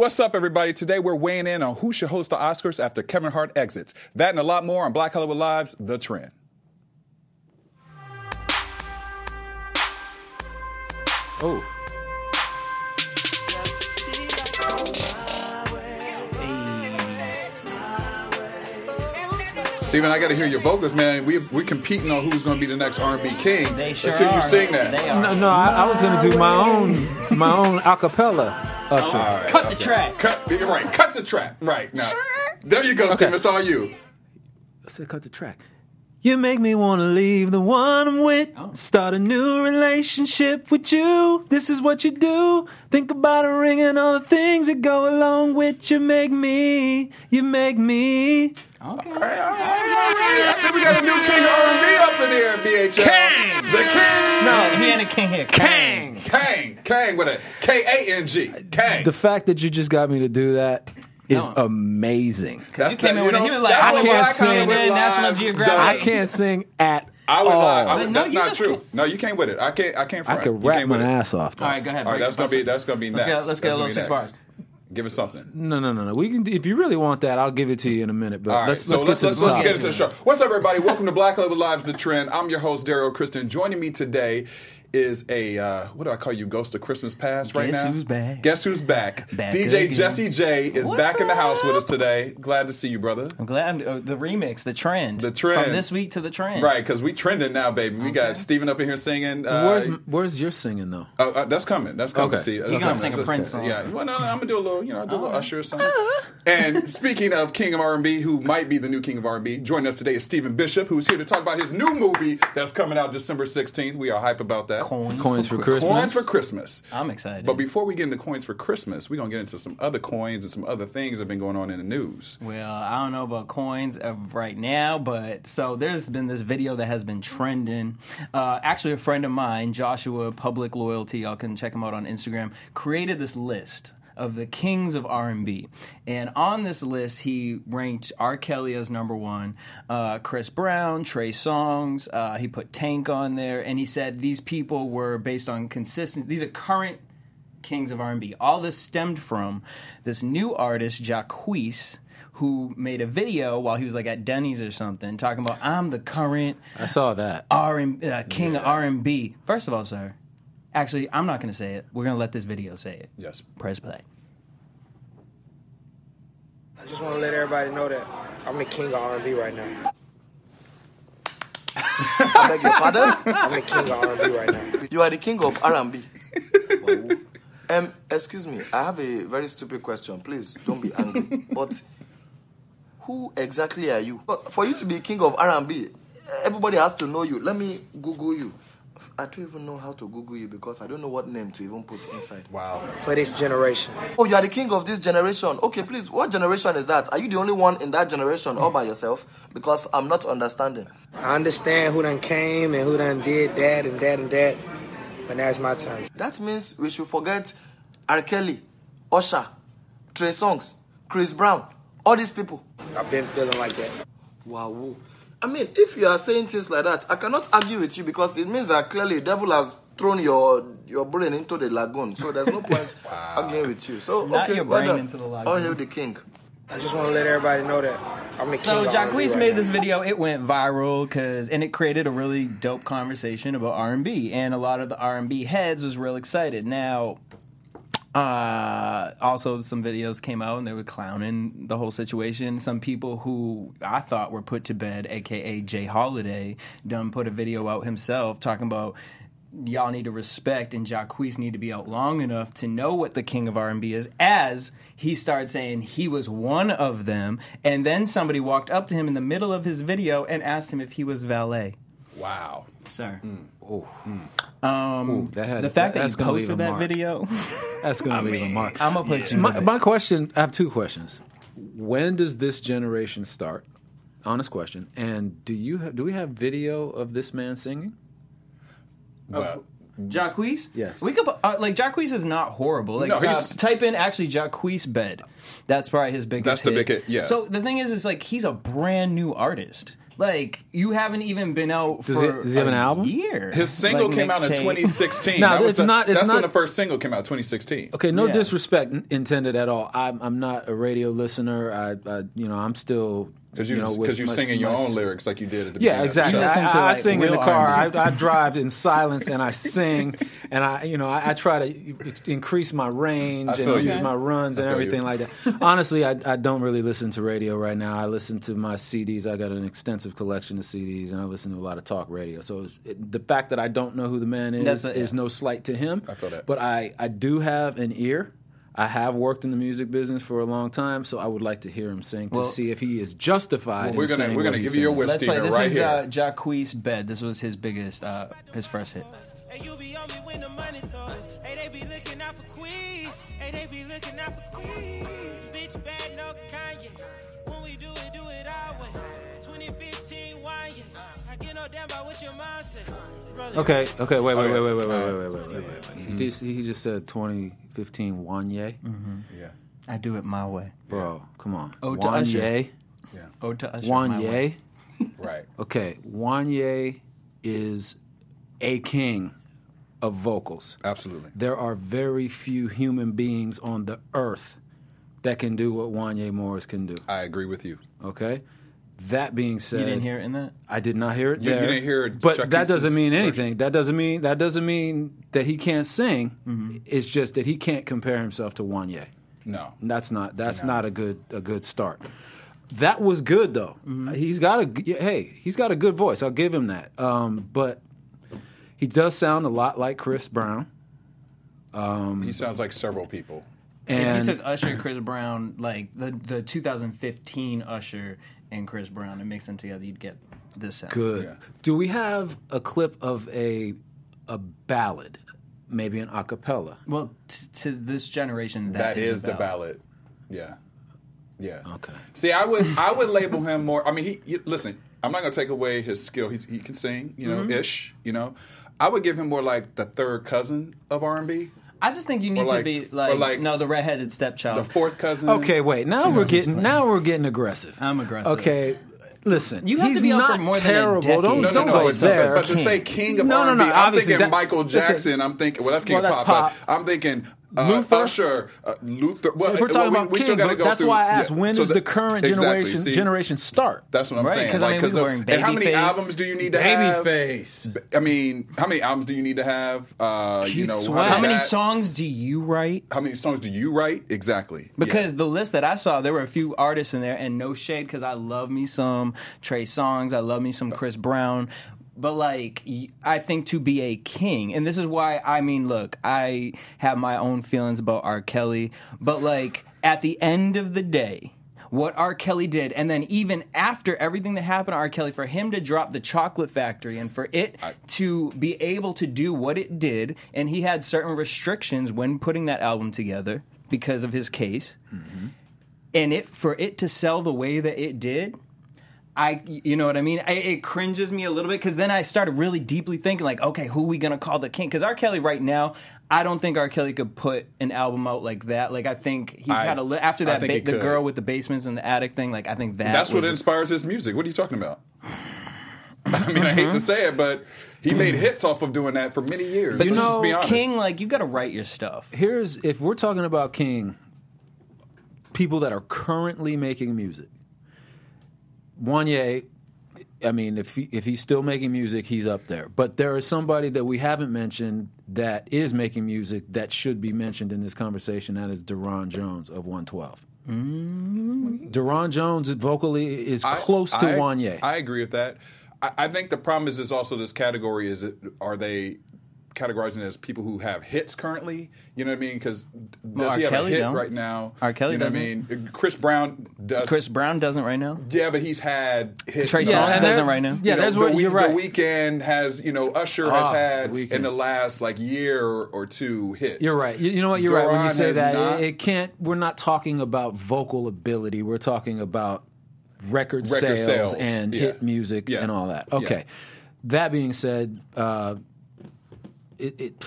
What's up, everybody? Today we're weighing in on who should host the Oscars after Kevin Hart exits. That and a lot more on Black Hollywood Live's The Trend. Oh. Steven, I got to hear your vocals, man. We, we're competing on who's going to be the next R&B king. They sure Let's hear you are. sing that. They. No, no, I, I was gonna do my own, my own acapella. Oh, Usher. All right, Cut the track. Cut, you're right. Cut the track. Right now. There you go, Okay. Steven. It's all you. I said cut the track. You make me wanna leave the one I'm with, oh. start a new relationship with you. This is what you do. Think about a ring and all the things that go along with you. Make me, you make me. Okay. I think we got a new king of R&B up in here, BHL. Kang! The king. No, he ain't a king here. Kang. Kang. Kang with a K-A-N-G. Kang. The fact that you just got me to do that is No. amazing. That's You came in with know, he was like, that's I what can't Black sing Hollywood National Geographic. I can't sing at I would all. lie. I would, No, that's you not just true. can't. No, you can't with it. I can't. I can't. I Front. could You rap can't my with it. ass off. Though. All right, go ahead. All right, break- that's gonna be. That's gonna be next. Let's get, let's get That's a little gonna six be bars. next. Give us something. No, no, no, no. We can. If you really want that, I'll give it to you in a minute. But All right, let's so let's, let's get let's, to the let's get into the show. What's up, everybody? Welcome to Black Hollywood Live's The Trend. I'm your host Daryl Kristen. Joining me today is a uh, what do I call you? Ghost of Christmas Past right Guess now. Guess who's back? Guess who's back? Back DJ again. Jesse J is What's back in the house with us today. Glad to see you, brother. I'm glad I'm, uh, the remix, the trend, The trend. from this week to the trend. Right, because we trending now, baby. We got Steven up in here singing. Uh, Where's Where's your singing though? Uh, uh, that's coming. That's coming. Okay. See, that's He's gonna coming. sing a Prince song. Yeah. Well, no, no, I'm gonna do a little. You know, do a little Usher or something. and speaking of King of R&B, who might be the new King of R&B, joining us today is Stephen Bishop, who's here to talk about his new movie that's coming out December 16th. We are hype about that. Coins, Coins for Christmas. Coins for Christmas. I'm excited. But before we get into coins for Christmas, we're gonna get into some other coins and some other things that have been going on in the news. Well, I don't know about coins of right now, but so there's been this video that has been trending. Uh, actually, a friend of mine, Joshua Public Loyalty, y'all can check him out on Instagram, created this list of the kings of R&B. And on this list, he ranked R. Kelly as number one, uh, Chris Brown, Trey Songz. Uh, he put Tank on there, and he said these people were based on consistent. These are current kings of R&B. All this stemmed from this new artist, Jacquees, who made a video while he was like at Denny's or something, talking about I'm the current I saw that. R uh, king of R&B. First of all, sir, actually, I'm not going to say it. We're going to let this video say it. Yes. Press play. I just want to let everybody know that I'm the king of R&B right now. I beg your pardon? I'm the king of R&B right now. You are the king of R&B. um, excuse me, I have a very stupid question. Please don't be angry. But who exactly are you? But for you to be king of R&B, everybody has to know you. Let me Google you. I don't even know how to Google you because I don't know what name to even put inside. Wow. For this generation. Oh, you are the king of this generation. Okay, please, what generation is that? Are you the only one in that generation all by yourself? Because I'm not understanding. I understand who done came and who done did that and that and that, but now it's my turn. That means we should forget R. Kelly, Usher, Trey Songz, Chris Brown, all these people. I've been feeling like that. Wow. I mean, if you are saying things like that, I cannot argue with you because it means that clearly the devil has thrown your your brain into the lagoon. So there's no point arguing with you. So Not okay, your well brain done. into the All lagoon. hail the king. I just want to let everybody know that I'm the king So of R&B Jacquees right made now. this video. It went viral because, and it created a really dope conversation about R and B, and a lot of the R and B heads was real excited. Now, uh, also some videos came out and they were clowning the whole situation. Some people who I thought were put to bed, aka J. Holiday, done put a video out himself talking about y'all need to respect and Jacquees need to be out long enough to know what the king of R&B is as he started saying he was one of them and then somebody walked up to him in the middle of his video and asked him if he was valet. Wow. Sir. Oh, Um, Ooh, that had- the fact that that's you gonna leave a posted that video, that's gonna leave a mark. I'm gonna put you. My, my question, I have two questions. When does this generation start? Honest question. And do you have, do we have video of this man singing? Well, Jacquees? Yes. We could put- uh, like Jacquees is not horrible. Like No, uh, type in actually Jacquees bed. That's probably his biggest. That's the hit. big hit, yeah. So the thing is, is like he's a brand new artist. Like you haven't even been out Does for he- does he have a an album? Year. His single Like, came out in mixtape. 2016. No, That it's the- not- it's that's when the first single came out, 2016. Okay, no Yeah. disrespect intended at all. I'm I'm not a radio listener. I, I you know I'm still Because you, know, because you my- singing your my- own lyrics like you did at the Yeah, beginning of the exactly. show. You listen I, I like, sing in the car. I, I drive in silence and I sing, and I you know I, I try to increase my range and feel you. use my runs I and everything you. like that. Honestly, I, I don't really listen to radio right now. I listen to my CDs. I got an extensive collection of CDs, and I listen to a lot of talk radio. So it, the fact that I don't know who the man is a- is no slight to him. I feel that. But I I do have an ear. I have worked in the music business for a long time, so I would like to hear him sing to see if he is justified. Well, we're gonna- saying we're gonna what give you your saying. whiskey. Let's play. Steven, This right is here. uh, Jacquees Bed. This was his biggest, uh, his first hit. Hey, you be on me when the money throws. Hey, they be looking out for Queen. Hey, they be looking out for Queen. Bitch, bad, no Kanye. When we do it, do it our way. 2015, wine, yeah. I get no damn about what your mom said. Roll it. Okay, okay, wait, wait, wait, wait, wait, wait, wait, wait, wait, wait, wait. He just he just said 2015 Wanya. Yeah, I do it my way. Bro, come on. Ode to Usher. Wanya. yeah, Ode to Usher. my way. Wanya. right. Okay, Wanya is a king of vocals. Absolutely. There are very few human beings on the earth that can do what Wanya Morris can do. I agree with you. Okay? That being said, You didn't hear it in that? I did not hear it You- you didn't hear it, but Chuck that East's doesn't mean version. anything. That doesn't mean that doesn't mean that he can't sing. Mm-hmm. It's just that he can't compare himself to Wanya. No. That's not that's not a good a good start. That was good though. He's got a hey, he's got a good voice. I'll give him that. Um, but he does sound a lot like Chris Brown. He sounds like several people. And if you took Usher, and Chris Brown, like the the 2015 Usher and Chris Brown, and mix them together, you'd get this sound. good. Yeah. Do we have a clip of a a ballad, maybe an a cappella? Well, t- to this generation, that is, a the ballad. Yeah. Yeah. Okay. See, I would I would label him more. I mean, he, he listen. I'm not gonna take away his skill. He's, he can sing, you know, Mm-hmm. ish. You know, I would give him more like the third cousin of R&B, I just think you need like- to be like, like no, the redheaded stepchild. the fourth cousin. Okay, wait. Now we're getting now we're getting aggressive. I'm aggressive. Okay. Listen, You have to he's be not for more than a terrible. Don't, No, no, don't no. go it's there. But to say king of No, no, R&B, no, I'm thinking that- Michael listen. Jackson. I'm thinking well, that's king Well, of that's pop. pop. But I'm thinking uh, Luther? Usher, uh, Luther. Well, If we're talking well, about we, we still King, go that's through- why I asked yeah. when So does that- the current exactly, generation see? generation start? That's what I'm Right, saying. 'cause, I mean, Like, we of- were in and how many Babyface. albums do you need to have? Babyface. I mean, how many albums do you need to have? Uh, you know, Sweat. does How many that- songs do you write? How many songs do you write? Exactly. Because the list that I saw, there were a few artists in there, and no shade, because I love me some Trey Songz, I love me some Chris Brown. But like, I think to be a king, and this is why I mean, look, I have my own feelings about R. Kelly, but like, at the end of the day, what R. Kelly did, and then even after everything that happened to R. Kelly, for him to drop the Chocolate Factory and for it to be able to do what it did, and he had certain restrictions when putting that album together because of his case, mm-hmm. and it for it to sell the way that it did. I, you know what I mean? I, it cringes me a little bit because then I started really deeply thinking, like, okay, who we gonna call the king? Because R. Kelly right now, I don't think R. Kelly could put an album out like that. Like, I think he's I- had a li- after that ba- the could. girl with the basements and the attic thing. Like, I think that That's what was- inspires his music. What are you talking about? I mean, I hate Mm-hmm. to say it, but he made hits off of doing that for many years. But Let's you just know, be honest. King, like, you got to write your stuff. Here's if we're talking about King, people that are currently making music. Wanya, I mean, if he, if he's still making music, he's up there. But there is somebody that we haven't mentioned that is making music that should be mentioned in this conversation. That is Daron Jones of 112. Mm. Daron Jones vocally is I- close to I, Wanya. I agree with that. I, I think the problem is is also this category is it, are they categorizing as people who have hits currently? You know what I mean? Because does R. he have Kelly a hit don't. right now? R. Kelly you know what I mean? Chris Brown does. Chris Brown doesn't right now. Yeah, but he's had hits. Trey in the Songz last- doesn't right now. you Yeah, know, that's what- Week- you're right. The Weeknd has, you know, Usher Ah, has had The in the last like year or, or two hits. You're right. You, you know what? You're right when you say that. not- It, it can't. We're not talking about vocal ability. We're talking about record, Record sales, sales, and yeah. hit music Yeah. and all that. Yeah. Okay. That being said, uh, it, it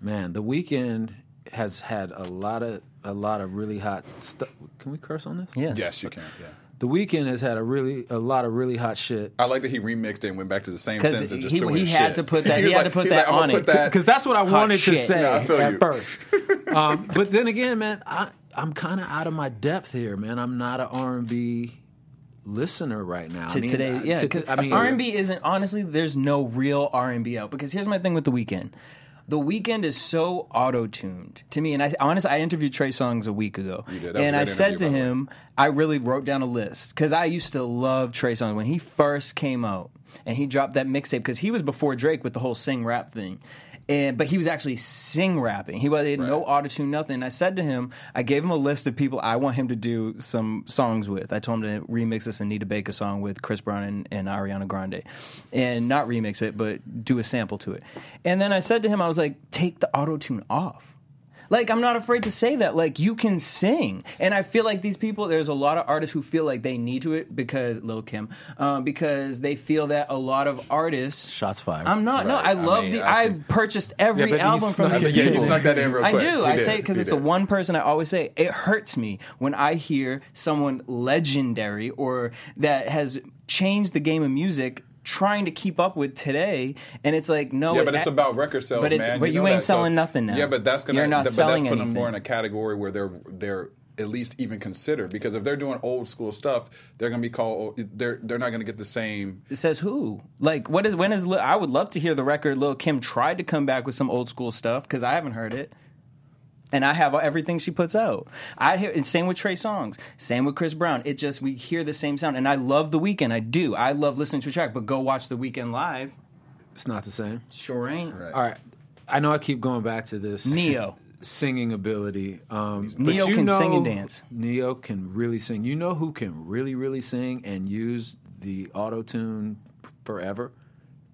man, the Weeknd has had a lot of a lot of really hot stuff. Can we curse on this? Yes. Yes, you can. Yeah. The Weeknd has had a really a lot of really hot shit. I like that he remixed it and went back to the same sentence and just he- threw he in had shit. to put that- he was had to put that I'm on put it. that- because that's what I wanted to say Yeah, I feel at you. first. um, but then again, man, I, I'm kind of out of my depth here, man. I'm not an R&B listener right now. to I mean, today. uh, Yeah, to- to- I mean, R and B isn't honestly. There's no real R and B out because here's my thing with the Weeknd. The Weeknd is so auto tuned to me, and I honestly I interviewed Trey Songz a week ago, You did. And I said to by way. him, I really wrote down a list because I used to love Trey Songz when he first came out, and he dropped that mixtape because he was before Drake with the whole sing rap thing. And but he was actually sing rapping. He was he had no Right. auto tune, nothing. I said to him, I gave him a list of people I want him to do some songs with. I told him to remix this Anita Baker song with Chris Brown and, and Ariana Grande, and not remix it, but do a sample to it. And then I said to him, I was like, take the auto tune off. Like I'm not afraid to say that. Like you can sing, and I feel like these people. There's a lot of artists who feel like they need to it because Lil Kim, um, because they feel that a lot of artists. Shots fired. I'm not. No, I I love mean, the. I I've think- purchased every Yeah, album from snuck these it in. Yeah, you people. snuck that in real I do. He I did. say because He it's the one person I always say. It hurts me when I hear someone legendary or that has changed the game of music trying to keep up with today, and it's like no. Yeah, it but it's about record sales, But it's man. but you, know ain't that. So- selling nothing now. Yeah, but that's gonna You're not but selling that's putting them anything. more in a category where they're they're at least even considered because if they're doing old school stuff, they're gonna be called. They're they're not gonna get the same. It says who? Like, what is when is? I would love to hear the record. Lil Kim tried to come back with some old school stuff because I haven't heard it, and I have everything she puts out. I hear and same with Trey Songz, same with Chris Brown. It just we hear the same sound, and I love the Weeknd. I do. I love listening to a track, but go watch the Weeknd live. it's not the same. Sure ain't. Right. All right, I know I keep going back to this Ne-Yo. singing ability. Um, Ne-Yo can know, sing and dance. Ne-Yo can really sing. You know who can really, really sing and use the auto tune forever?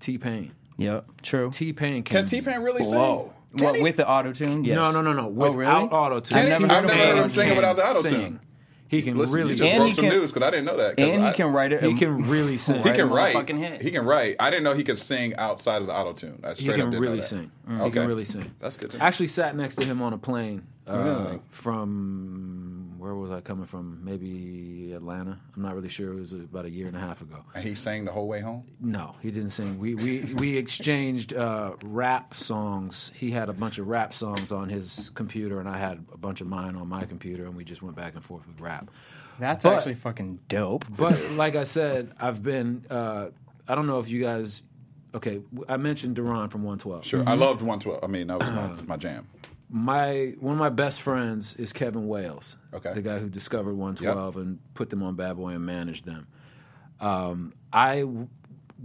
T Pain. Yep. True. T Pain can, Can T Pain really blow. sing? What, with the auto tune? Yes. No, no, no, no. Oh, Without really? auto tune, I've never heard heard him sing without the auto-tune. He can Listen, really you just And broke he some can- news because I didn't know that. 'cause And he I- can write it. He can really sing. He can a write. motherfucking hit. He can write. I didn't know he could sing outside of the auto tune. I He straight up can didn't really know that. sing. Okay. He can really sing. That's good to know. Actually, sat next to him on a plane uh, Really? from where was I coming from? Maybe Atlanta. I'm not really sure. It was about a year and a half ago. And he sang the whole way home. No, he didn't sing. We we we exchanged uh, rap songs. He had a bunch of rap songs on his computer, and I had a bunch of mine on my computer, and we just went back and forth with rap. That's But- actually fucking dope. But like I said, I've been. Uh, I don't know if you guys. Okay, I mentioned Daron from 112. Sure. I loved 112. I mean, that was my, my jam. My one of my best friends is Kevin Wales, Okay. the guy who discovered 112 and put them on Bad Boy and managed them. Um, I w-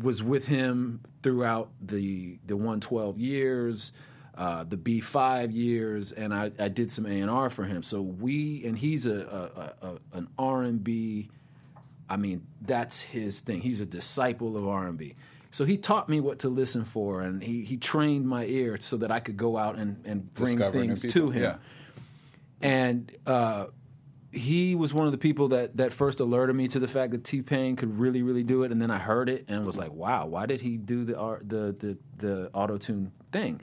was with him throughout the the 112 years, uh, the B5 years, and I, I did some A and R for him. So we and he's a, a, a an R and B. I mean, that's his thing. He's a disciple of R and B. So he taught me what to listen for, and he, he trained my ear so that I could go out and, and bring Discovering new things to him Yeah. and uh, he was one of the people that that first alerted me to the fact that T Pain could really really do it, and then I heard it and was like, wow, why did he do the the the the auto tune thing?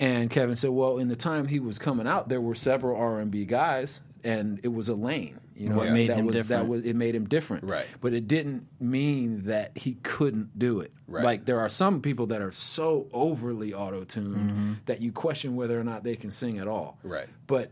And Kevin said, well, in the time he was coming out, there were several R and B guys, and it was a lane. You know, What made that him was that different. was it made him different, Right. But it didn't mean that he couldn't do it. Right. Like there are some people that are so overly auto tuned Mm-hmm. that you question whether or not they can sing at all. Right. But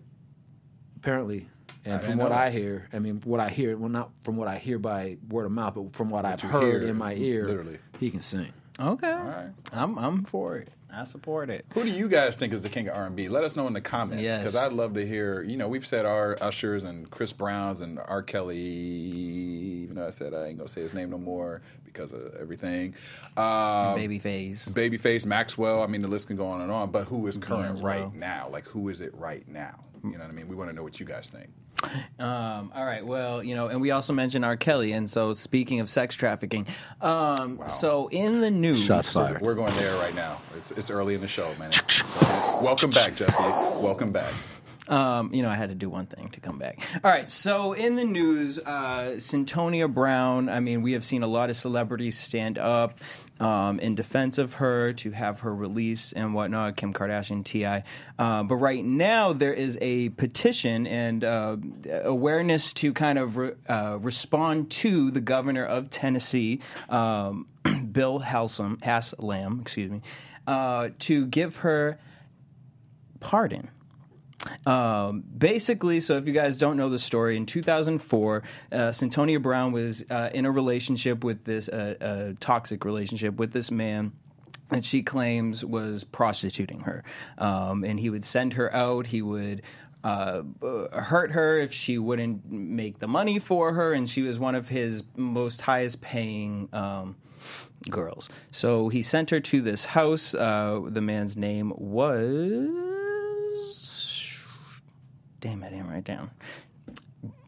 apparently, and didn't from what that. I hear, I mean, what I hear, well, not from what I hear by word of mouth, but from what, I've heard hear, in my ear, literally. he can sing. Okay. right. I'm I'm for it. I support it. Who do you guys think is the king of R&B? Let us know in the comments Yes. because I'd love to hear. You know, we've said our Ushers and Chris Browns and R. Kelly. Even though I said I ain't gonna say his name no more because of everything. Um, Baby face. Babyface, Maxwell. I mean, the list can go on and on. But who is current D'Angelo. right now? Like, who is it right now? You know what I mean? We want to know what you guys think. Um, all right. Well, you know, and we also mentioned R. Kelly. And so, speaking of sex trafficking, um, so in the news, Shots fired. We're going there right now. It's, it's early in the show, man. So, welcome back, Jesse. Welcome back. Um, you know, I had to do one thing to come back. All right, so in the news, uh, Cyntoia Brown. I mean, we have seen a lot of celebrities stand up um, in defense of her to have her released and whatnot. Kim Kardashian, Ti. Uh, but right now, there is a petition and uh, awareness to kind of re- uh, respond to the governor of Tennessee, um, Bill Haslam, Haslam, excuse me, uh, to give her pardon. Um, basically, so if you guys don't know the story, in 2004, uh, Cyntoia Brown was uh, in a relationship with this uh, toxic relationship with this man that she claims was prostituting her, um, and he would send her out. He would. Uh, uh, hurt her if she wouldn't make the money for her, and she was one of his most highest paying um, girls. So he sent her to this house. Uh, the man's name was. Damn, I didn't write down.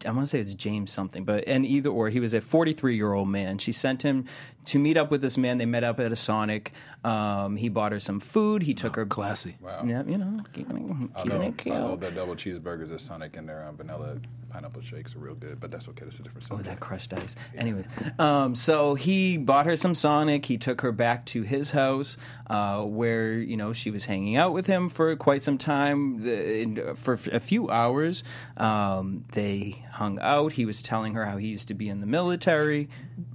I want to say it's James something, but and either or, he was a 43 year old man. She sent him to meet up with this man. They met up at a Sonic. Um, he bought her some food. He took her Classy. Wow. Yeah, you know, keeping it, I keeping know, it cute. I know that double cheeseburgers at Sonic and their um, vanilla pineapple shakes are real good, but that's okay. That's a different Oh, that crushed ice. Anyways, um, so he bought her some Sonic. He took her back to his house, uh, where you know she was hanging out with him for quite some time, the- in- for a few hours. Um, they hung out. He was telling her how he used to be in the military.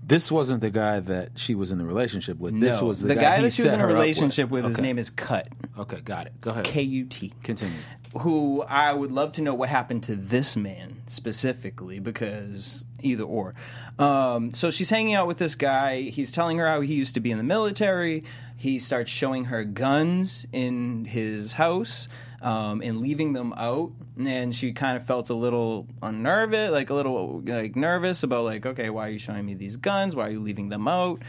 This wasn't the guy that she was in the relationship with. This No, was the, the guy, he that she was in a relationship with. His Okay. name is Cut. Okay, got it. Go ahead. K U T. Continue. Who I would love to know what happened to this man specifically because either or. Um, so she's hanging out with this guy. He's telling her how he used to be in the military. He starts showing her guns in his house. Um, and leaving them out, and she kind of felt a little unnerved, like a little like nervous about like, okay, why are you showing me these guns? Why are you leaving them out?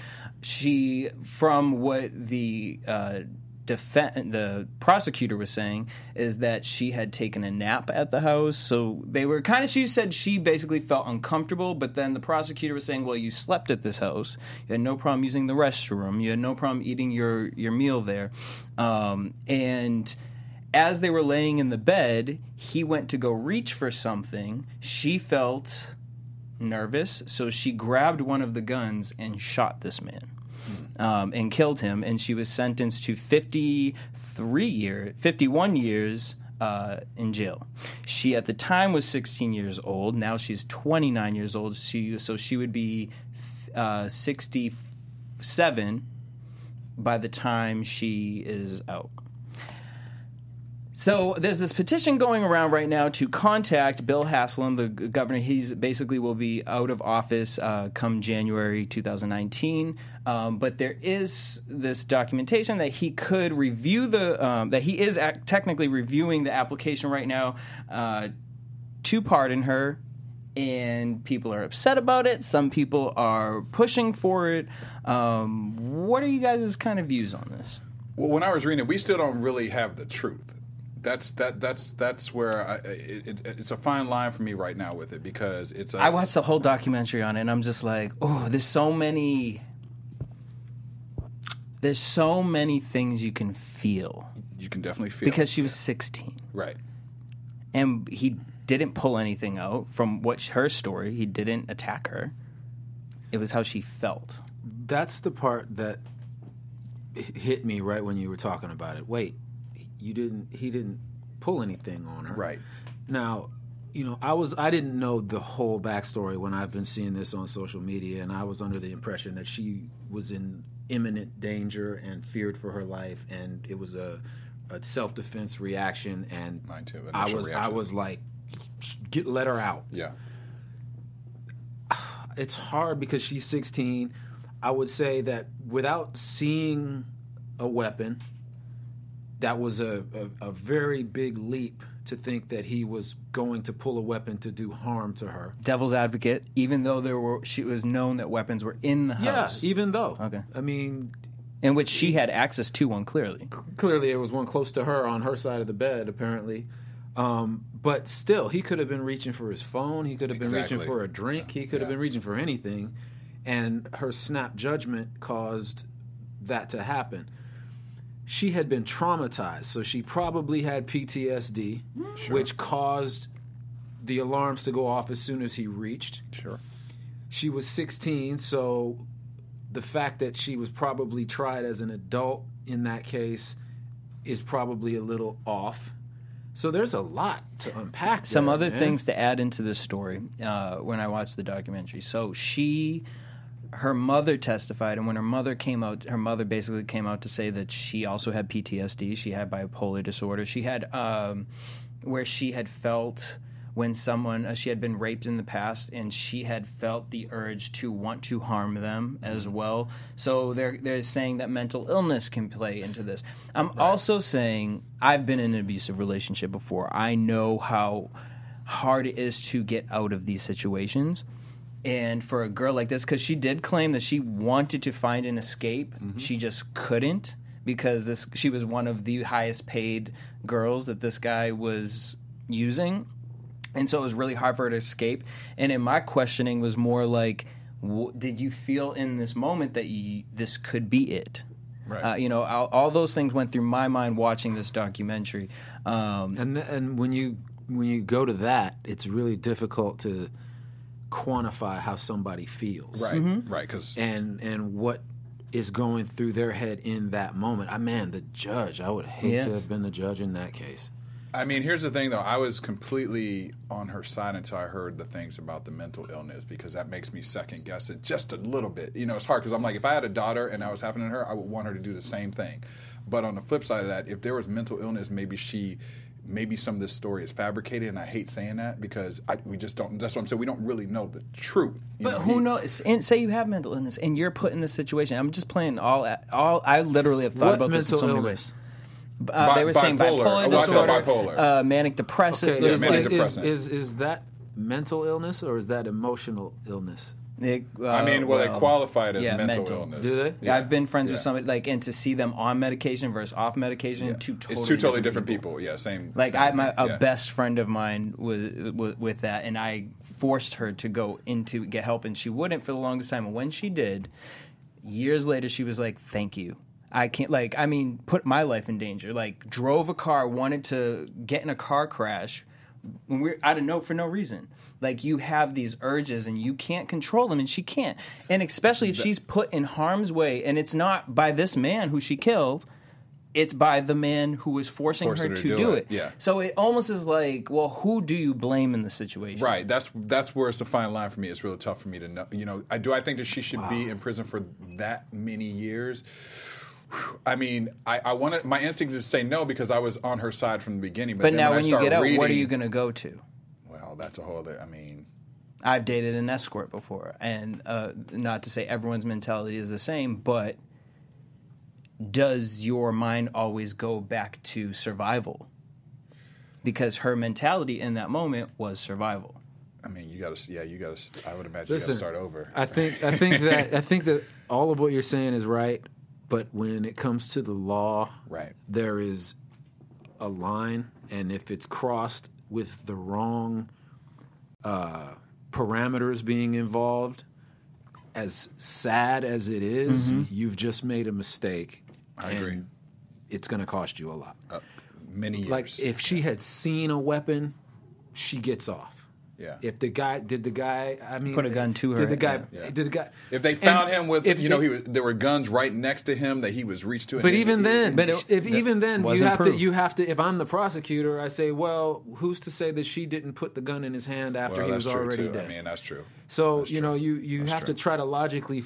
She, from what the uh, the prosecutor was saying is that she had taken a nap at the house. So they were kind of. She said she basically felt uncomfortable, but then the prosecutor was saying, "Well, you slept at this house. You had no problem using the restroom. You had no problem eating your your meal there." Um, and as they were laying in the bed, he went to go reach for something. She felt nervous, so she grabbed one of the guns and shot this man um, and killed him. And she was sentenced to 53 year, 51 years uh, in jail. She at the time was 16 years old. Now she's 29 years old. She so she would be uh, 67 by the time she is out. So there's this petition going around right now to contact Bill Haslam, the governor. He's basically will be out of office uh, come January 2019. Um, but there is this documentation that he could review the um, that he is technically reviewing the application right now uh, to pardon her. And people are upset about it. Some people are pushing for it. Um, what are you guys' kind of views on this? Well, when I was reading it, we still don't really have the truth. That's that that's that's where I, it, it, it's a fine line for me right now with it because it's. A, I watched the whole documentary on it, and I'm just like, oh, there's so many. There's so many things you can feel You can definitely feel because she was 16, right. and he didn't pull anything out from what her story. He didn't attack her. It was how she felt. That's the part that hit me right when you were talking about it. Wait, you didn't. He didn't pull anything on her. Right. Now, you know, I was I didn't know the whole backstory when I've been seeing this on social media, and I was under the impression that she was in imminent danger and feared for her life, and it was a, a self defense reaction. And Mine too, I was I was like, get let her out. Yeah. It's hard because she's 16. I would say that without seeing a weapon, that was a, a, a very big leap to think that he was going to pull a weapon to do harm to her. Devil's advocate, even though there were, she was known that weapons were in the house. Yeah, house, even though. Okay. I mean, in which she had access to one clearly. clearly there was one close to her on her side of the bed, apparently. Um, but still, he could have been reaching for his phone. He could have been Exactly. reaching for a drink. He could have been reaching for anything. And her snap judgment caused that to happen. She had been traumatized, so she probably had PTSD, which caused the alarms to go off as soon as he reached. Sure. She was 16, so the fact that she was probably tried as an adult in that case is probably a little off. So there's a lot to unpack. Some there, other man. things to add into this story uh, when I watched the documentary. So she, her mother testified, and when her mother came out, her mother basically came out to say that she also had PTSD. She had bipolar disorder. She had um, where she had felt when someone uh, she had been raped in the past and she had felt the urge to want to harm them as well. So they're they're saying that mental illness can play into this. I'm also saying i've been in an abusive relationship before. I know how hard it is to get out of these situations and for a girl like this because she did claim that she wanted to find an escape. She just couldn't because this she was one of the highest paid girls that this guy was using. And so it was really hard for her to escape. And in my questioning was more like w- did you feel in this moment that you, this could be it? Right. uh, you know all, all those things went through my mind watching this documentary. Um, and and when you when you go to that, it's really difficult to quantify how somebody feels, Right. Mm-hmm. Right. Because And and what is going through their head in that moment. I man, the judge. I would hate Yes. to have been the judge in that case. I mean, here's the thing, though. I was completely on her side until I heard the things about the mental illness because that makes me second guess it just a little bit. You know, it's hard because I'm like, if I had a daughter and that was happening to her, I would want her to do the same thing. But on the flip side of that, if there was mental illness, maybe she, maybe some of this story is fabricated, and I hate saying that because I, we just don't. That's what I'm saying. We don't really know the truth. you But know, who he- knows? And say you have mental illness and you're put in this situation. I'm just playing all. All I literally have thought What about this in so many ways. Uh, they Bi- were saying bipolar. bipolar, Oh, disorder, bipolar. Uh, manic depressive. Okay, Yeah, is, manic is, is, is is that mental illness or is that emotional illness? It, uh, I mean, well, they qualified as yeah, mental, mental. illness. Do they? Yeah, I've been friends with somebody like, and to see them on medication versus off medication, Yeah. two totally it's two totally different people. Yeah, same. Like same I, my a Yeah. best friend of mine was, was with that, and I forced her to go into get help, and she wouldn't for the longest time. And when she did, years later, she was like, "Thank you." I can't like I mean put my life in danger. Like drove a car, wanted to get in a car crash when we're out of no for no reason. Like you have these urges and you can't control them, and she can't. And especially if she's put in harm's way, and it's not by this man who she killed. It's by the man who was forcing Forcing her her to, do, do it. it, yeah. So it almost is like, well, who do you blame in the situation? Right. That's that's where it's a fine line for me. It's really tough for me to know. You know, I, do I think that she should be in prison for that many years? I mean, I, I want to. My instinct is to say no because I was on her side from the beginning. But, But now when, you get out, reading, what are you going to go to? Well, that's a whole other. I mean, I've dated an escort before, and uh, not to say everyone's mentality is the same, but does your mind always go back to survival? Because her mentality in that moment was survival. I mean, you got to. Yeah, you got to. I would imagine Listen, you got to start over. I think I think that I think that all of what you're saying is right, but when it comes to the law, Right. there is a line, and if it's crossed with the wrong uh, parameters being involved, as sad as it is, you've just made a mistake. I agree. It's going to cost you a lot. Many years. like if she had seen a weapon, she gets off. Yeah. If the guy did the guy, I mean, Put a gun to her, Did the guy? yeah. Did the guy? if they found him with, if you know, it- he was, there were guns right next to him that he was reached to. and But he- even then, But it- if even then you wasn't have to, you have to. If I'm the prosecutor, I say, well, who's to say that she didn't put the gun in his hand after well, he was already too. dead? I mean, that's true. so That's you true. know, you you That's have to try to logically,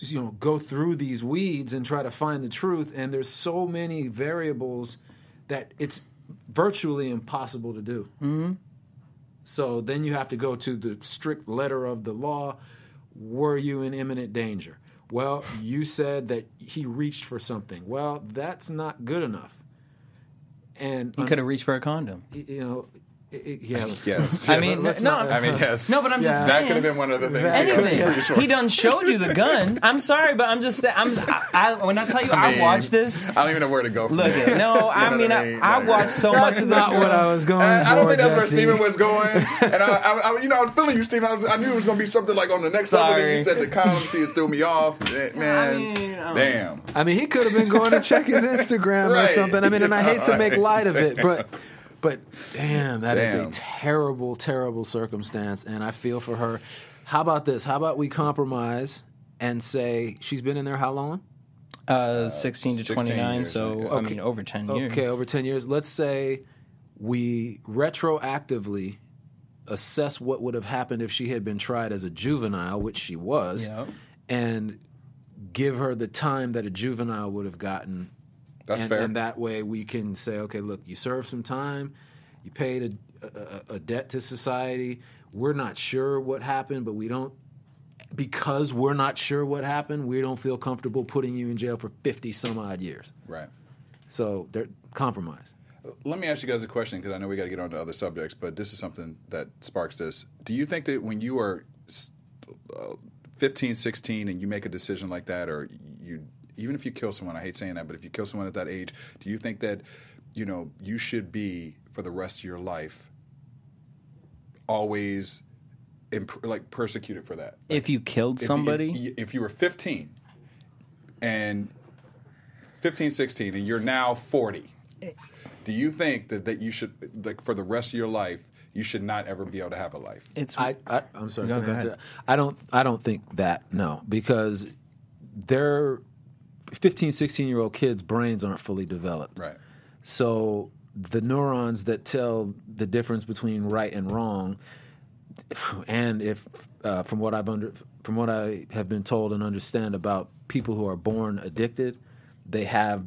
you know, go through these weeds and try to find the truth. And there's so many variables that it's virtually impossible to do. Mm-hmm. So then you have to go to the strict letter of the law. Were you in imminent danger? Well, you said that he reached for something. Well, that's not good enough. And He could have reached for a condom. you know, yeah. Yes. I mean, let's no, not- I mean, yes. no, but I'm just Yeah. that could have been one of the things. He was Anything. pretty sure. He done showed you the gun. I'm sorry, but I'm just saying. I'm. I, I, when I tell you, I, mean, watched this. I don't even know where to go. From Look, there. it. no, I mean, I, mean? I watched so much That's of not what I was going I, I don't think that's where Jesse. Steven was going. And I, I, I, you know, I was feeling you, Steven. I, was, I knew it was going to be something like on the next level. Then you Sorry. said the column, see, it threw me off. Man, mean, I don't- damn. I mean, he could have been going to check his Instagram Right. or something. I mean, and I hate to make light of it, but but damn, that is Damn. a terrible, terrible circumstance, and I feel for her. How about this? How about we compromise and say she's been in there how long? Uh, 16 to 16 29, years, so yeah. I Okay. mean, over 10 years. Okay, over 10 years. Let's say we retroactively assess what would have happened if she had been tried as a juvenile, which she was, Yep. and give her the time that a juvenile would have gotten. That's and, fair. And that way we can say, okay, look, you served some time, you paid a, a, a debt to society. We're not sure what happened, but we don't because we're not sure what happened, we don't feel comfortable putting you in jail for 50 some odd years. Right. So they're compromised. Let me ask you guys a question because I know we got to get on to other subjects, but this is something that sparks this. Do you think that when you are uh, 15, 16 and you make a decision like that, or you, even if you kill someone, I hate saying that, but if you kill someone at that age, do you think that, you know, you should be for the rest of your life always imp- like persecuted for that? If you killed If you- somebody, if, if you were 15 and 15, 16, and you're now 40, do you think that, that you should, like, for the rest of your life, you should not ever be able to have a life? it's I, I I'm sorry. Go- can I go ahead. I don't I don't think that no because their 15 16 year old kids brains aren't fully developed. Right. So the neurons that tell the difference between right and wrong and if uh, from what I've under from what I have been told and understand about people who are born addicted, they have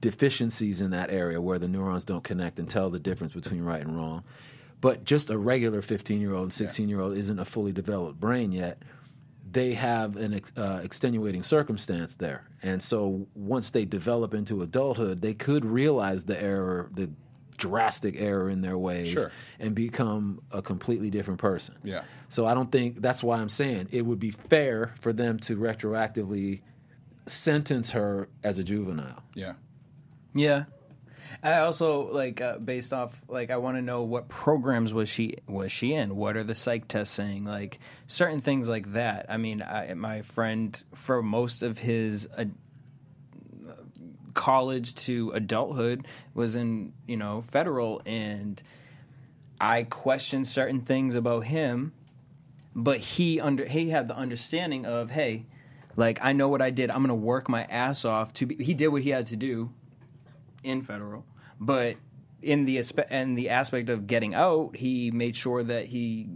deficiencies in that area where the neurons don't connect and tell the difference between right and wrong. But just a regular 15 year old, 16 year old isn't a fully developed brain yet. They have an ex- uh, extenuating circumstance there. And so once they develop into adulthood, they could realize the error, the drastic error in their ways, Sure. and become a completely different person. Yeah. So I don't think that's why I'm saying it would be fair for them to retroactively sentence her as a juvenile. Yeah. Yeah. I also like uh, based off like I want to know what programs was she was she in? What are the psych tests saying? Like certain things like that. I mean, I, my friend for most of his uh, college to adulthood was in you know federal, and I questioned certain things about him, but he under he had the understanding of hey, like I know what I did. I'm gonna work my ass off to be. He did what he had to do in federal, but in the in the aspect of getting out, he made sure that he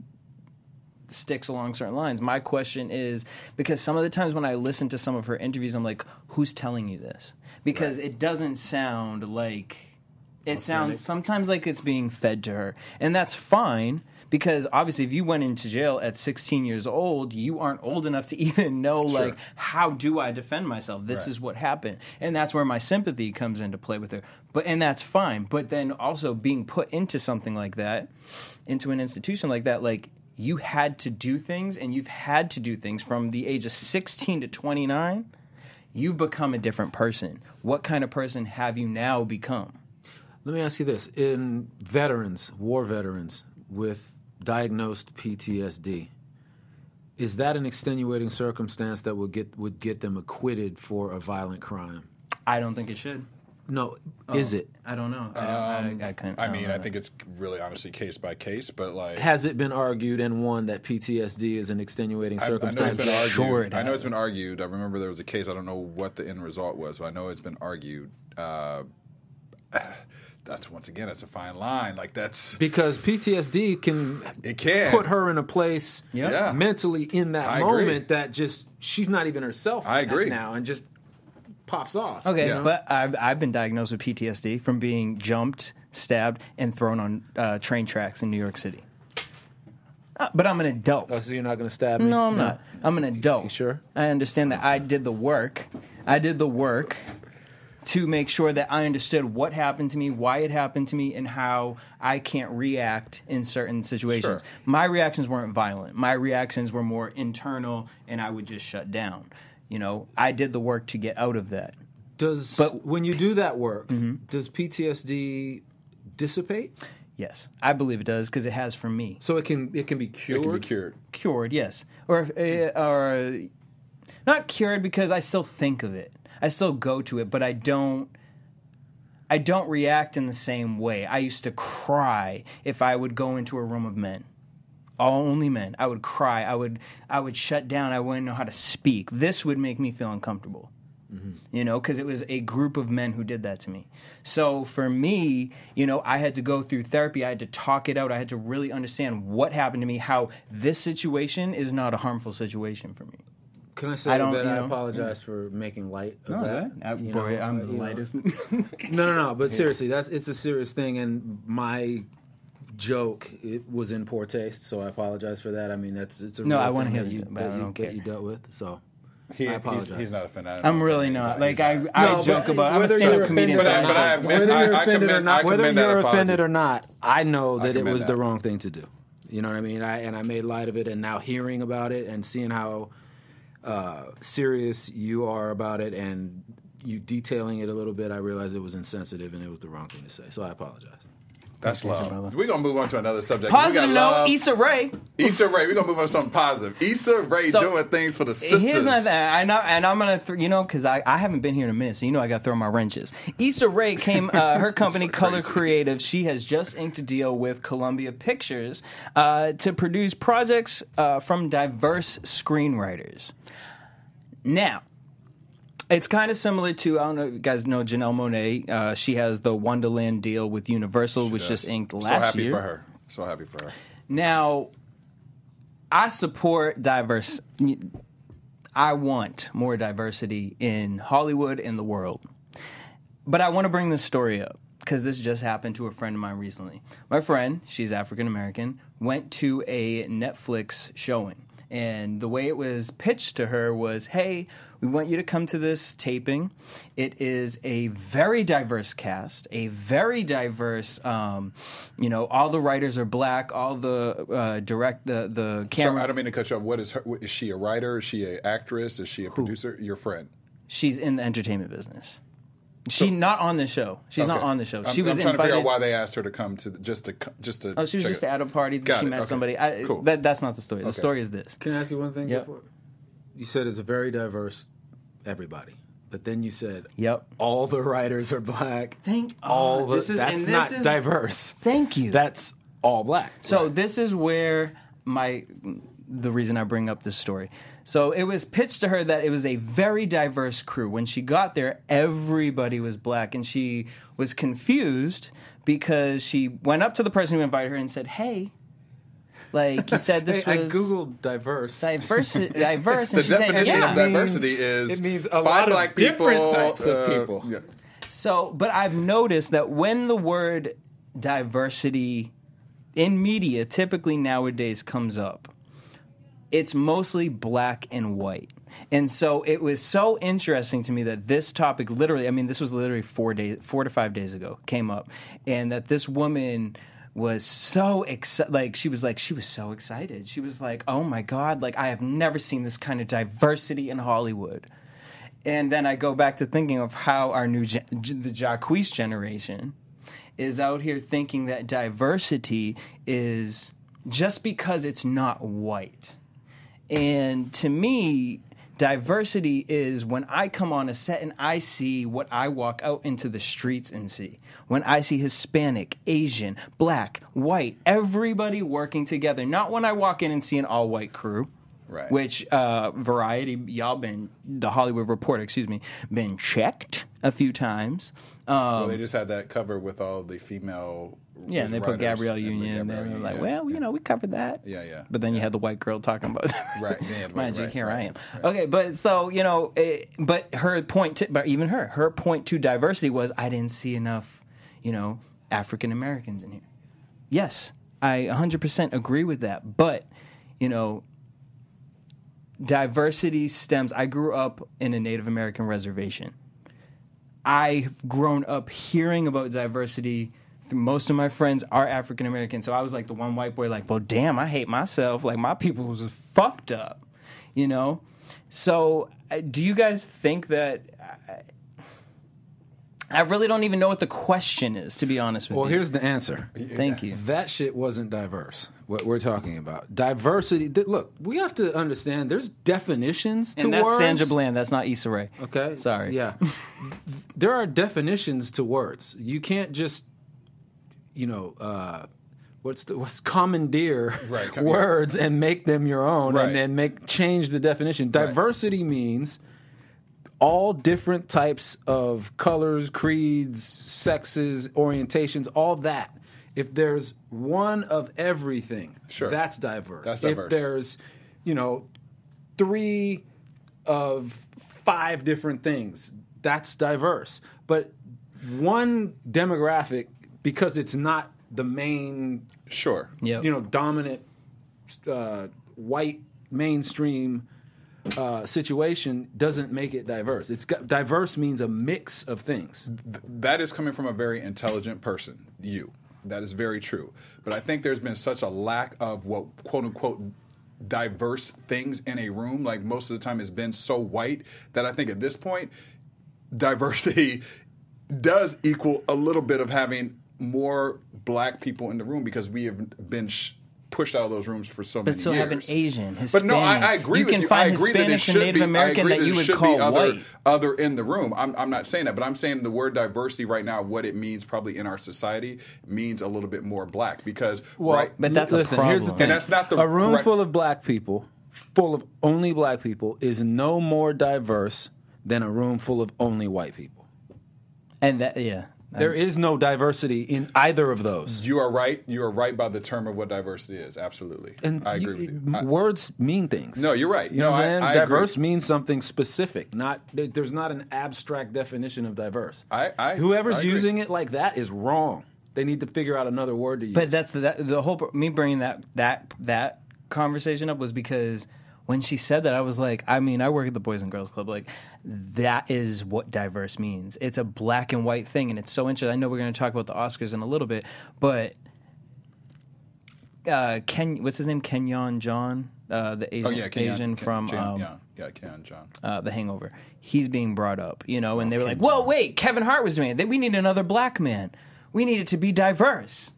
sticks along certain lines. My question is because some of the times when I listen to some of her interviews, I'm like, who's telling you this? Because it doesn't sound like it sounds sometimes like it's being fed to her, and that's fine. Because obviously, if you went into jail at 16 years old, you aren't old enough to even know, like, how do I defend myself? This is what happened. And that's where my sympathy comes into play with her. But, and that's fine. But then also being put into something like that, into an institution like that, like, you had to do things and you've had to do things from the age of 16 to 29 you've become a different person what kind of person have you now become Let me ask you this: in veterans, war veterans with diagnosed PTSD, is that an extenuating circumstance that would get would get them acquitted for a violent crime? i don't think it should No, is it? i don't know i, don't, I, I, couldn't- I don't mean, know I think it's really honestly case by case, but like. Has it been argued and won that PTSD is an extenuating I, I know it's circumstance? been argued. Sure it I know it's been argued. I remember there was a case. I don't know what the end result was, but I know it's been argued. Uh, that's once again, it's a fine line. Like that's because PTSD can it can put her in a place Yeah. Yeah. mentally in that I agree. moment that just she's not even herself. I agree. now and just pops off. okay Yeah. but I've, I've been diagnosed with ptsd from being jumped stabbed and thrown on uh, train tracks in new york city Uh, but i'm an adult Oh, so you're not going to stab me? no i'm not i'm an adult You sure? i understand that i did the work i did the work to make sure that I understood what happened to me, why it happened to me, and how I can't react in certain situations. Sure. My reactions weren't violent. My reactions were more internal, and I would just shut down. You know, I did the work to get out of that. Does But- when you do that work, does PTSD dissipate? Yes, I believe it does because it has for me. So it can it can be cured. It cured. can be cured. cured, yes, or uh, or not cured because I still think of it. I still go to it, but I don't. I don't react in the same way. I used to cry if I would go into a room of men. All only men. I would cry. I would I would shut down. I wouldn't know how to speak. This would make me feel uncomfortable. Mm-hmm. You know, because it was a group of men who did that to me. So for me, you know, I had to go through therapy. I had to talk it out. I had to really understand what happened to me, how this situation is not a harmful situation for me. Can I say I don't, that you I know- apologize for making light of that? I, You boy, know, I'm uh, the lightest. No, no, no. But seriously, that's it's a serious thing, and my joke it was in poor taste, so I apologize for that. I mean, that's it's a No, I wanna hear you, joke, but that I you, don't that you dealt with. So He, I he's, apologize. he's not offended. At all. I'm really He's not. Like I, I No, joke but about. I'm a whether stand-up comedian. offended so I'm But I- but I admit- whether you're I offended or not, whether you're apology. offended or not, I know that it commend was the wrong thing to do. You know what I mean? I and I made light of it, and now hearing about it and seeing how uh, serious you are about it, and you detailing it a little bit, I realized it was insensitive and it was the wrong thing to say. So I apologize. That's love. We're gonna move on to another subject. Positive We note, love. Issa Rae. Issa Rae. We're gonna move on to something positive. Issa Rae So, doing things for the sisters. Here's another thing. I know, and I'm gonna, th- you know, because I, I haven't been here in a minute, so you know I got to throw my wrenches. Issa Rae came, uh, her company So Color crazy. Creative. She has just inked a deal with Columbia Pictures uh, to produce projects uh, from diverse screenwriters. Now, it's kind of similar to I don't know if you guys know Janelle Monáe. Uh, she has the Wondaland deal with Universal, which just inked last year. so happy year. for her. So happy for her. Now, I support diverse. I want more diversity in Hollywood and the world. But I want to bring this story up because this just happened to a friend of mine recently. My friend, she's African American, went to a Netflix showing. And the way it was pitched to her was hey, we want you to come to this taping. It is a very diverse cast, a very diverse, um, you know, all the writers are black, all the uh, direct, the, the So, camera. I don't mean to cut you off. What is her? what- Is she a writer? Is she an actress? Is she a producer? Your friend. she's in the entertainment business. She's not on the show. She's not on the show. I'm, She was I'm trying invited. to figure out why they asked her to come to the, just to just to. Oh, she was just it. at a party. Got she it, met okay. somebody. I, Cool. That that's not the story. The Okay. story is this. Can I ask you one thing? Yep. Before? You said it's a very diverse everybody, but then you said Yep. all the writers are black. Thank- uh, all oh, the, this is- that's and this not is- diverse. Thank you. That's all black. So this is where my the reason I bring up this story. So it was pitched to her that it was a very diverse crew. When she got there, everybody was black, and she was confused because she went up to the person who invited her and said, "Hey." Like you said, this Hey, I was googled diverse. diverse, diverse, The and she said, definition "Yeah." of diversity means- is it means a lot of black different people, types of uh, people. yeah. So, but I've noticed that when the word diversity in media typically nowadays comes up, it's mostly black and white. And so it was so interesting to me that this topic literally, I mean, this was literally four days, four to five days ago, came up, and that this woman was so excited. Like she was like she was so excited. She was like, "Oh my god! Like I have never seen this kind of diversity in Hollywood." And then I go back to thinking of how our new gen- the Jacquees generation is out here thinking that diversity is just because it's not white. And to me, diversity is when I come on a set and I see what I walk out into the streets and see. When I see Hispanic, Asian, black, white, everybody working together. Not when I walk in and see an all white crew. Right. Which uh, Variety, y'all been the Hollywood Reporter, excuse me, been checked a few times. Um, Well, they just had that cover with all the female. yeah, and they put Gabrielle and Union, and Gabrielle then they're like, Union, well, yeah. you know, we covered that. Yeah, yeah. But then you had the white girl talking about Right, yeah, right, Mind you, right, here I am. right. Okay, but so you know, it, but her point, to, but even her, her point to diversity was I didn't see enough, you know, African Americans in here. Yes, I 100% agree with that, but you know, diversity stems. I grew up in a Native American reservation. I've grown up hearing about diversity. Most of my friends are African American, so I was like the one white boy, like, well, damn, I hate myself. Like my people was fucked up, you know. So, uh, do you guys think that? I really don't even know what the question is, to be honest with Well, you. Well, here's the answer. Thank you. That shit wasn't diverse. What we're talking about diversity. th- look, we have to understand. There's definitions to And that's words. Sandra Bland. That's not Issa Rae. Okay. Sorry. Yeah. there are definitions to words. You can't just, you know, uh, what's the what's commandeer Right, com- words and make them your own, Right. and then make change the definition. Diversity means all different types of colors, creeds, sexes, orientations, all that. If there's one of everything, Sure. that's diverse. That's if there's, you know, three of five different things, that's diverse. But one demographic, because it's not the main, Sure. Yep. you know, dominant uh, white mainstream uh, situation, doesn't make it diverse. It's got, diverse means a mix of things. that is coming from a very intelligent person, you. That is very true. But I think there's been such a lack of what quote unquote diverse things in a room. Like most of the time, it's been so white that I think at this point, diversity does equal a little bit of having more black people in the room because we have been sh- pushed out of those rooms for so But many still years. But so have an Asian, But no, I, Hispanic. I agree You with can you. find I agree that it and Native be, American agree that you would should call be other, white. other in the room. I'm, I'm not saying that, but I'm saying the word diversity right now, what it means probably in our society means a little bit more black because right. But that's a listen, here's the thing. And that's not the a room right- full of black people, full of only black people, is no more diverse than a room full of only white people. And that, yeah. There is no diversity in either of those. you are right. You are right by the term of what diversity is. Absolutely, And I agree you- with you. I- words mean things. No, you're right. You know what I- I'm saying? I agree. diverse means something specific. Not there's not an abstract definition of diverse. I- I- Whoever's I agree. using it like that is wrong. They need to figure out another word to use. But that's the that, the whole me bringing that that that conversation up was because when she said that, I was like, I mean, I work at the Boys and Girls Club. Like, that is what diverse means. It's a black and white thing, and it's so interesting. I know we're going to talk about the Oscars in a little bit, but uh, Ken, what's his name? Kenyon John, uh, the Asian, oh yeah, Kenyon- Asian Ken- from Ken- um, yeah, yeah, Ken Jeong. uh, The Hangover. He's being brought up, you know, and they were Ken like, "Well, wait, Kevin Hart was doing it. We need another black man. We need it to be diverse."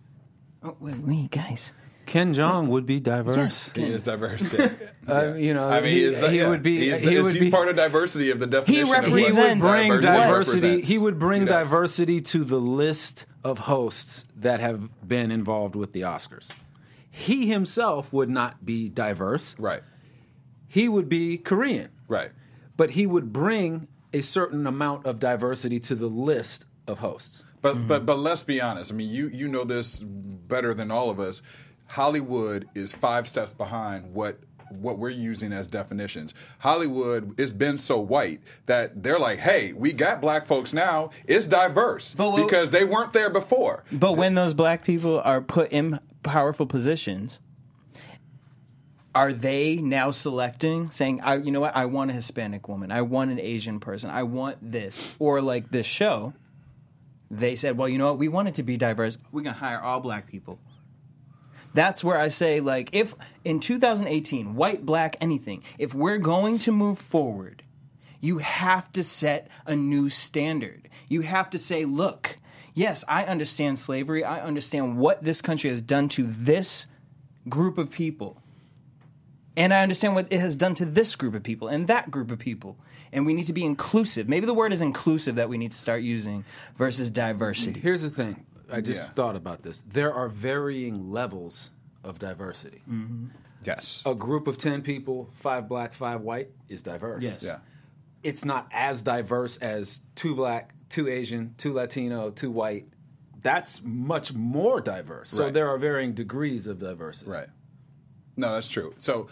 Oh, wait, wait, guys. Ken Jeong would be diverse. He is diverse. Yeah. Uh, you know, I mean, he, is, he yeah. would be. He's, he he's would be. part of diversity of the definition. of what he would bring what diversity. He would bring He diversity to the list of hosts that have been involved with the Oscars. He himself would not be diverse. Right, He would be Korean, right. but he would bring a certain amount of diversity to the list of hosts. But but but let's be honest. I mean, you you know this better than all of us. Hollywood is five steps behind what what we're using as definitions. Hollywood has been so white that they're like, "Hey, we got black folks now. It's diverse But because they weren't there before." But when those black people are put in powerful positions, are they now selecting, saying, "I, you know what? I want a Hispanic woman. I want an Asian person. I want this." Or like this show, they said, "Well, you know what? We want it to be diverse. We're gonna hire all black people." That's where I say, like, if in 2018, white, black, anything, if we're going to move forward, you have to set a new standard. You have to say, look, yes, I understand slavery. I understand what this country has done to this group of people. And I understand what it has done to this group of people and that group of people. And we need to be inclusive. Maybe the word is inclusive that we need to start using versus diversity. Here's the thing. I just Yeah. thought about this. There are varying levels of diversity. Mm-hmm. Yes. A group of 10 people, five black, five white, is diverse. Yes. Yeah. It's not as diverse as two black, two Asian, two Latino, two white. That's much more diverse. So there are varying degrees of diversity. Right. No, that's true. So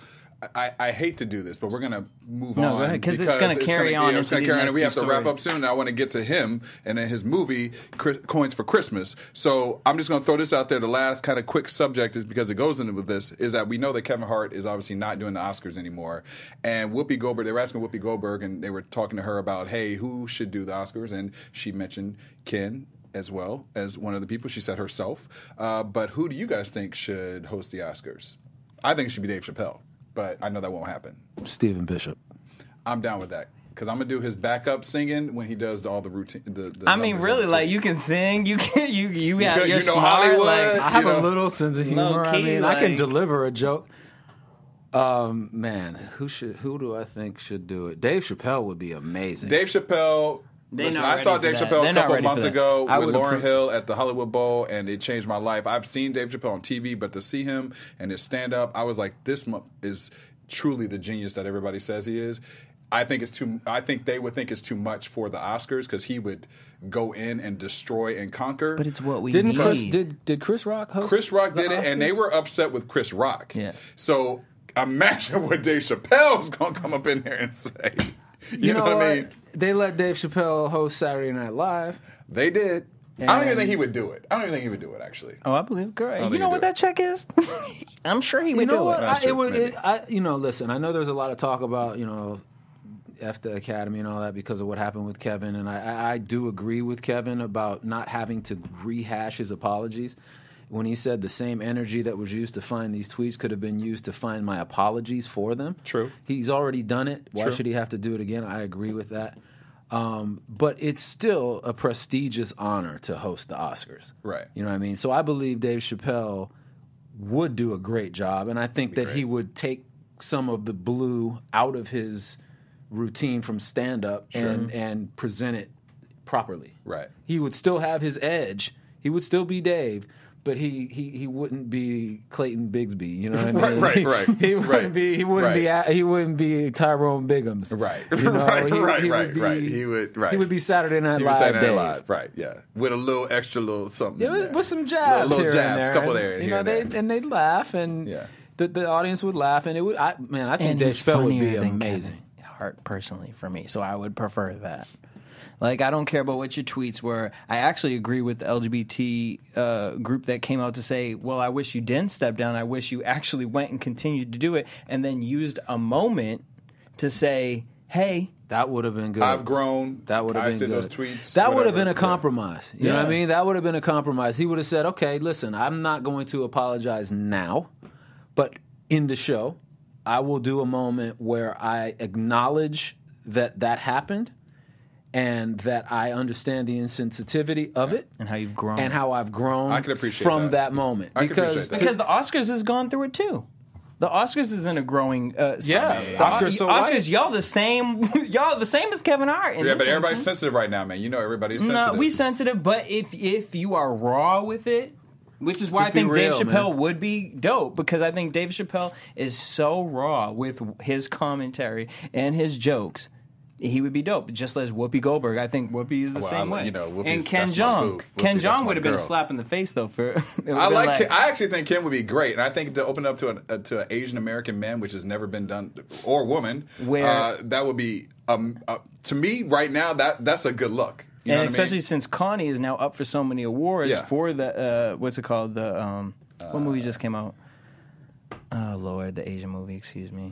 I, I hate to do this, but we're gonna move No, on go ahead, 'cause it's gonna carry on it's into gonna carry on, we have to wrap up soon. And I want to get to him and then his movie Coins for Christmas. So I'm just gonna throw this out there. The last kind of quick subject is because it goes into with this is that we know that Kevin Hart is obviously not doing the Oscars anymore, and Whoopi Goldberg. They were asking Whoopi Goldberg, and they were talking to her about, hey, who should do the Oscars, and she mentioned Ken as well as one of the people. She said herself. Uh, but who do you guys think should host the Oscars? I think it should be Dave Chappelle, but I know that won't happen. Stephen Bishop. I'm down with that because I'm gonna do his backup singing when he does all the routine. The, the I mean, really, the like you can sing, you can you you have could- you're you know smart. Hollywood. Like, I have You know? a little sense of humor. I Low-key, mean, I can deliver a joke. Um, man, who should who do I think should do it? Dave Chappelle would be amazing. Dave Chappelle. They listen, I saw Dave. Chappelle a couple ready months ago I with Lauryn appro- Hill at the Hollywood Bowl, and it changed my life. I've seen Dave Chappelle on TV, but to see him and his stand up, I was like, this mo- is truly the genius that everybody says he is. I think it's too. I think they would think it's too much for the Oscars because he would go in and destroy and conquer. but it's what we Didn't need. Chris did did Chris Rock host? Chris Rock the did it, and they were upset with Chris Rock. Yeah. So imagine what Dave Chappelle's gonna come up in there and say. You, You, know, what I mean? They let Dave Chappelle host Saturday Night Live. They did. I don't even think he would do it. I don't even think he would do it. Actually, Oh, I believe. Great. You know what that check is? I'm sure he would You know do what? it. I, it was. It, I, you know, listen. I know there's a lot of talk about you know, f the Academy and all that because of what happened with Kevin, and I, I, I do agree with Kevin about not having to rehash his apologies. When he said the same energy that was used to find these tweets could have been used to find my apologies for them. True. He's already done it. Why True. should he have to do it again? I agree with that. Um, but it's still a prestigious honor to host the Oscars. Right. You know what I mean? So I believe Dave Chappelle would do a great job, and I think that he would take some of the blue out of his routine from stand up and and present it properly. Right. He would still have his edge. He would still be Dave. But he, he, he wouldn't be Clayton Bigsby, you know what I mean? Right, right, right, he wouldn't right, be he wouldn't be right. a- he wouldn't be Tyrone Biggums, Right. You know, Right, he, right, he right, would be, right. He would- right. He would be Saturday Night he Live. was saying that Dave. live, right? Yeah, with a little extra little something. Yeah, in with, there. with some jabs, little, little here and jabs, there. couple and, there, you know, and they there. and they'd laugh, and Yeah. the, the audience would laugh, and it would. I, man, I think and Dave he's Chappelle would be amazing. Kevin Hart personally for me, so I would prefer that. Like I don't care about what your tweets were. I actually agree with the LGBT uh, group that came out to say, "Well, I wish you didn't step down. I wish you actually went and continued to do it, and then used a moment to say, hey." That would have been good. I've grown. That would have I been did good. those tweets. that would have been a compromise. You know what I mean? That would have been a compromise. He would have said, "Okay, listen, I'm not going to apologize now, but in the show, I will do a moment where I acknowledge that that happened." And that I understand the insensitivity of it, And how you've grown. and how I've grown I can appreciate from that. that, moment. I can because appreciate that. because the Oscars has gone through it too. The Oscars is in a growing. Uh, Yeah, the the Oscars so Oscars, white. y'all the same. Y'all the same as Kevin Hart. in Yeah, but everybody's instance. sensitive right now, man. You know, everybody's No, sensitive. we sensitive, but if if you are raw with it, which is why Just I be think Dave Chappelle man. would be dope because I think Dave Chappelle is so raw with his commentary and his jokes. He would be dope, just as Whoopi Goldberg. I think Whoopi is the Well, same I- way. you know, Whoopi's- and Ken Jeong. Ken Jeong would have been a slap in the face though. For it I been like. Ken, I actually think Kim would be great, and I think to open up to an uh, to an Asian American man, which has never been done, or woman, Where- uh, that would be um, uh, to me right now. That that's a good look. You know and what I mean? especially since Connie is now up for so many awards Yeah. for the uh, what's it called the um, what movie just came out? Oh Lord, the Asian movie. Excuse me.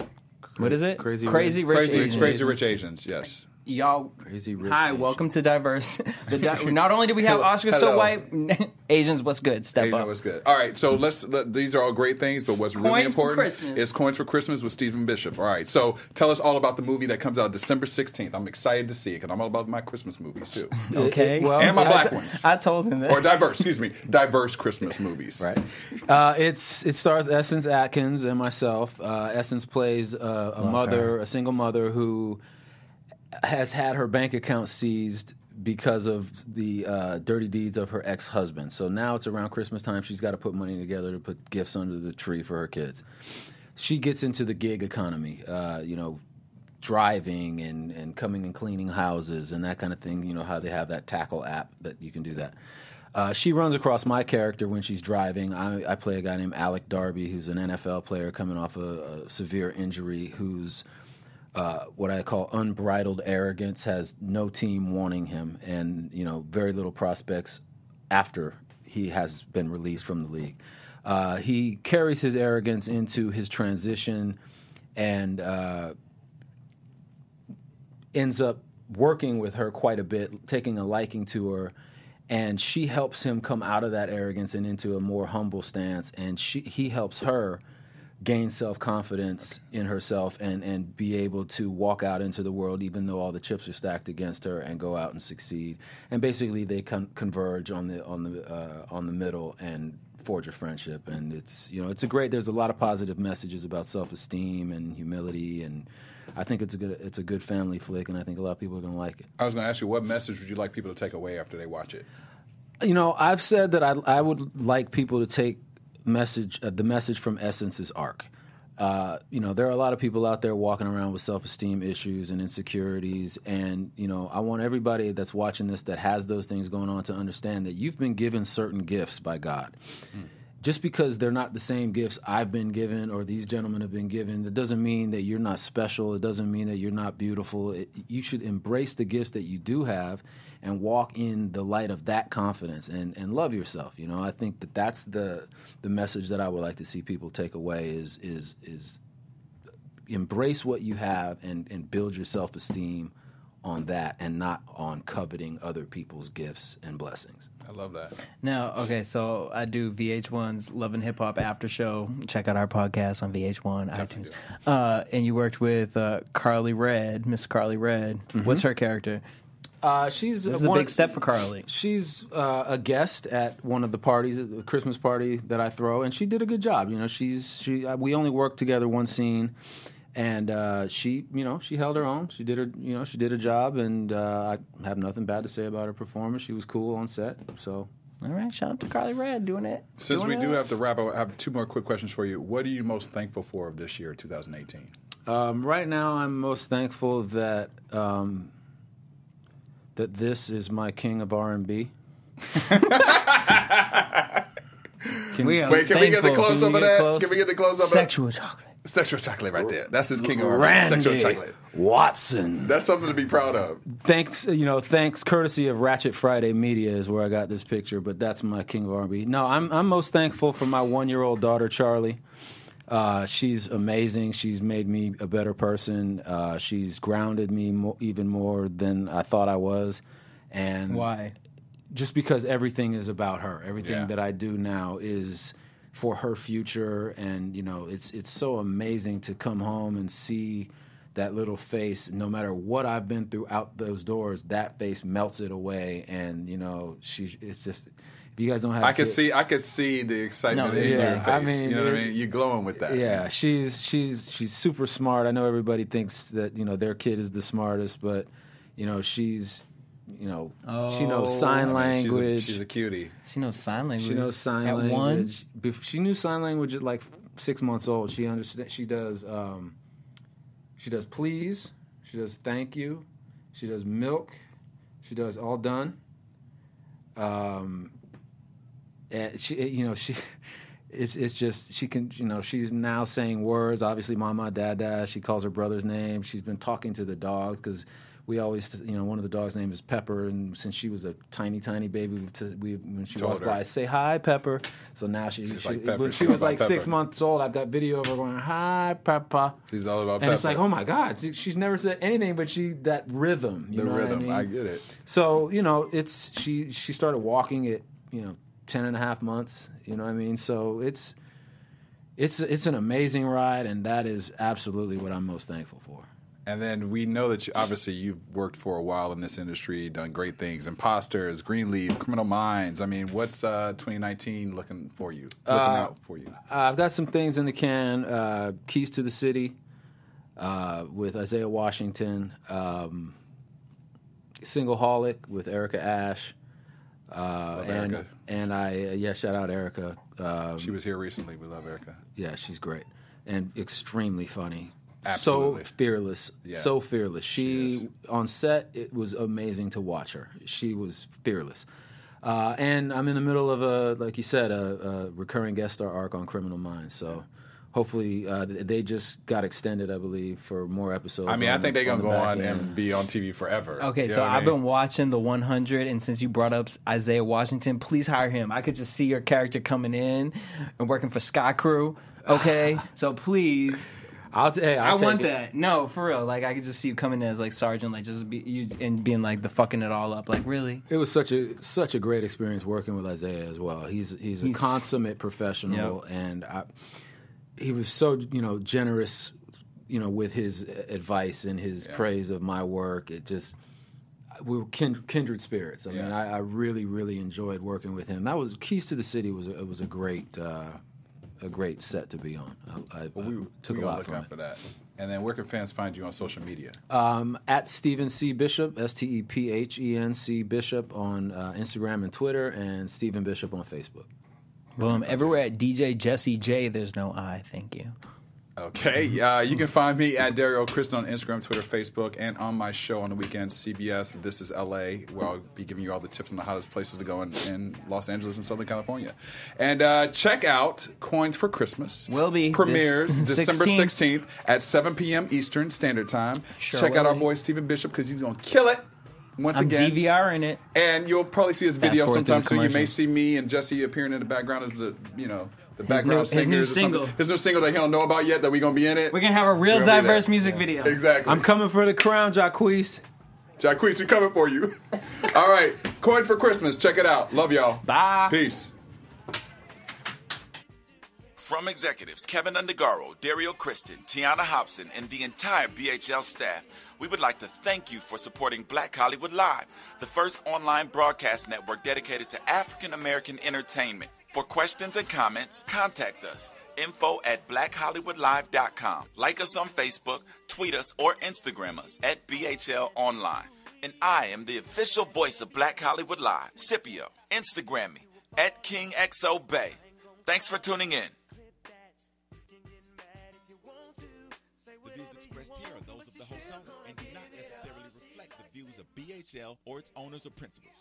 What is it? Crazy Crazy Rich- Rich, crazy, Asians. crazy rich Asians. Yes. Y'all, Crazy Rich hi, Asians. welcome to diverse. The di- not only do we have Oscars so white, Asians, what's good? Step Asian up. was good. All right, so let's. Let, these are all great things, but what's really Coins for important is coins for Christmas with Stephen Bishop. All right, so tell us all about the movie that comes out December sixteenth. I'm excited to see it because I'm all about my Christmas movies too, Okay. Well, and my I black t- ones, I told him that. or diverse. Excuse me, diverse Christmas movies. Right. Uh, it's it stars Essence Atkins and myself. Uh, Essence plays uh, a mother, a single mother who has had her bank account seized because of the uh, dirty deeds of her ex husband. So now it's around Christmas time. She's got to put money together to put gifts under the tree for her kids. She gets into the gig economy. Uh, you know. Driving and, and coming and cleaning houses and that kind of thing. You know how they have that tackle app that you can do that. Uh, she runs across my character when she's driving. I, I play a guy named Alec Darby, who's an NFL player coming off a, a severe injury, who's uh, what I call unbridled arrogance, has no team wanting him, and you know very little prospects after he has been released from the league. Uh, he carries his arrogance into his transition, and uh, ends up working with her quite a bit, taking a liking to her, and she helps him come out of that arrogance and into a more humble stance, and she he helps her gain self confidence in herself and and be able to walk out into the world even though all the chips are stacked against her and go out and succeed. And basically, they con- converge on the on the uh, on the middle and forge a friendship. And it's you know it's a great. There's a lot of positive messages about self esteem and humility and. I think it's a good it's a good family flick, and I think a lot of people are going to like it. I was going to ask you, what message would you like people to take away after they watch it? You know, I've said that I, I would like people to take message uh, the message from Essence is arc. Uh, you know, there are a lot of people out there walking around with self-esteem issues and insecurities, and you know, I want everybody that's watching this that has those things going on to understand that you've been given certain gifts by God. Just because they're not the same gifts I've been given or these gentlemen have been given, that doesn't mean that you're not special. It doesn't mean that you're not beautiful. It, you should embrace the gifts that you do have and walk in the light of that confidence and, and love yourself. You know, I think that that's the the message that I would like to see people take away is is is embrace what you have and, and build your self esteem on that and not on coveting other people's gifts and blessings. I love that. Now, okay, so I do VH1's Love and Hip Hop After Show. Check out our podcast on VH1, iTunes. Uh, and you worked with uh, Karlie Redd, Miss Karlie Redd. What's her character? Uh, she's This is a big step for Karlie. She's uh, a guest at one of the parties, the Christmas party that I throw, and she did a good job. You know, she's she. uh, We only worked together one scene, and uh, she, you know, she held her own. She did her, you know, she did a job, and uh, I have nothing bad to say about her performance. She was cool on set, so. All right, shout out to Karlie Redd doing it. Since we Doing do have to wrap, I have two more quick questions for you. What are you most thankful for of this year, 2018? Um, right now, I'm most thankful that um, that this is my king of R&B. we Wait, can we get the close up of that? close? Can we get the close up? Sexual chocolate. That? Sexual chocolate right there. That's his king of R&B. Randy Sexual chocolate. Watson. That's something to be proud of. Thanks, you know, thanks courtesy of Ratchet Friday Media is where I got this picture, but that's my king of R&B. No, I'm I'm most thankful for my one year old daughter Charlie. Uh, she's amazing. She's made me a better person. Uh, she's grounded me mo- even more than I thought I was, and Why? just because everything is about her. Everything Yeah. that I do now is for her future, and you know, it's it's so amazing to come home and see that little face. No matter what I've been through out those doors, that face melts it away, and you know, she. It's just if you guys don't have, I could see, I could see the excitement No, in yeah, your face. I mean, you know what I mean? You're glowing with that. Yeah, she's she's she's super smart. I know everybody thinks that you know their kid is the smartest, but you know she's you know she knows Oh. sign I mean, she's a- language. She's a, cutie. She knows sign language. She knows sign At language. one? She knew sign language at like six months old. She understand. She does. Um, she does please. She does thank you. She does milk. She does all done. Um, and she, you know, she. It's it's just she can you know she's now saying words obviously mama dada she calls her brother's name she's been talking to the dogs because we always you know one of the dogs name is Pepper and since she was a tiny tiny baby we, t- we when she Told walks her. by say hi Pepper so now she, She's she like Pepper. when She was like about six Pepper. months old I've got video of her going hi Pepper She's all about and it's Pepper. like oh my god she's never said anything but she that rhythm you the know what rhythm. I, I, mean? get it. So you know, it's she she started walking at you know 10 and a half months. You know what I mean? So it's it's it's an amazing ride, and that is absolutely what I'm most thankful for. And then we know that you, obviously you've worked for a while in this industry, done great things. Imposters, Greenleaf, Criminal Minds. I mean, what's uh, 2019 looking for you? Looking out for you? Uh, I've got some things in the can. Uh, Keys to the City uh, with Isaiah Washington. Um, Single Holic with Erica Ash. Uh, and Erica. and I uh, yeah shout out Erica. Um, She was here recently. We love Erica. Yeah, she's great and extremely funny. Absolutely. So fearless. Yeah. So fearless. She She, on set it was amazing to watch her. She was fearless. Uh, and I'm in the middle of a, like you said, a, a recurring guest star arc on Criminal Minds. So hopefully uh, they just got extended, I believe, for more episodes. I mean, I think they're gonna the go on end. and be on TV forever. Okay, You so know what I I've mean? been watching the 100, and since you brought up Isaiah Washington, please hire him. I could just see your character coming in and working for Skaikru. Okay, so please, I'll t- hey, i I'll take want it. that. No, for real. Like I could just see you coming in as like sergeant, like just be you and being like the fucking it all up. Like really, It was such a such a great experience working with Isaiah as well. He's he's a He's- consummate professional, and I, he was so you know generous, you know, with his advice and his praise of my work. It just we were kin- kindred spirits. I mean, I, I really really enjoyed working with him. That was Keys to the City was a, it was a great uh, a great set to be on. I, I, Well, we I took we a lot look from out it. for that. And then where can fans find you on social media? Um, at Stephen C. Bishop, S T E P H E N C Bishop on uh, Instagram and Twitter, and Stephen Bishop on Facebook. boom. Everywhere at DJ Jesse J, there's no I. Thank you. Okay, uh, you can find me at Dario Kristen on Instagram, Twitter, Facebook, and on my show on the weekend, CBS This Is LA, where I'll be giving you all the tips on the hottest places to go in, in Los Angeles and Southern California. And uh, check out Coins for Christmas. Will be premieres this- December 16th. sixteenth at seven p.m. Eastern Standard Time. Sure check out our boy Stephen Bishop because he's gonna kill it once I'm again. DVR in it. And you'll probably see his video sometime soon. You may see me and Jesse appearing in the background as the you know the His background new- his singers. new single. His new single that he don't know about yet that we gonna be in it. We're gonna have a real We're gonna be diverse there. music video. Exactly. I'm coming for the crown, Jacquees. Jacquees, we're coming for you. All right, coins for Christmas. Check it out. Love y'all. Bye. Peace. From executives Kevin Undergaro, Dario Kristen, Tiana Hobson, and the entire BHL staff, we would like to thank you for supporting Black Hollywood Live, the first online broadcast network dedicated to African American entertainment. For questions and comments, contact us. Info at blackhollywoodlive.com. Like us on Facebook, tweet us, or Instagram us at BHL Online. And I am the official voice of Black Hollywood Live, Scipio. Instagram me at KingXOBay. Thanks for tuning in. The views expressed here are those of the host owner and do not necessarily reflect the views of BHL or its owners or principals.